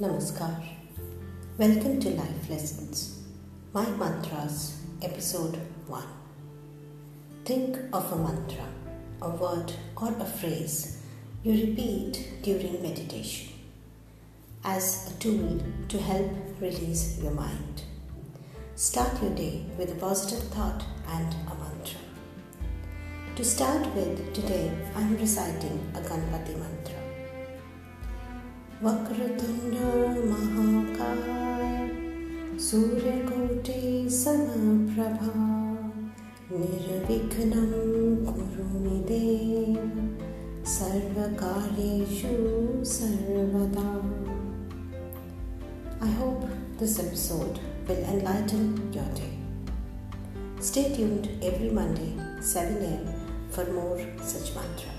Namaskar. Welcome to Life Lessons. My Mantras, Episode 1. Think of a mantra, a word or a phrase you repeat during meditation as a tool to help release your mind. Start your day with a positive thought and a mantra. To start with, today I am reciting a Ganpati mantra. वक्रतुण्ड महाकाय सूर्यकोटि समप्रभा निर्विघ्नं कुरु मे देव सर्वकार्येषु सर्वदा I hope this episode will enlighten your day. Stay tuned every Monday, 7 a.m. for more such mantras.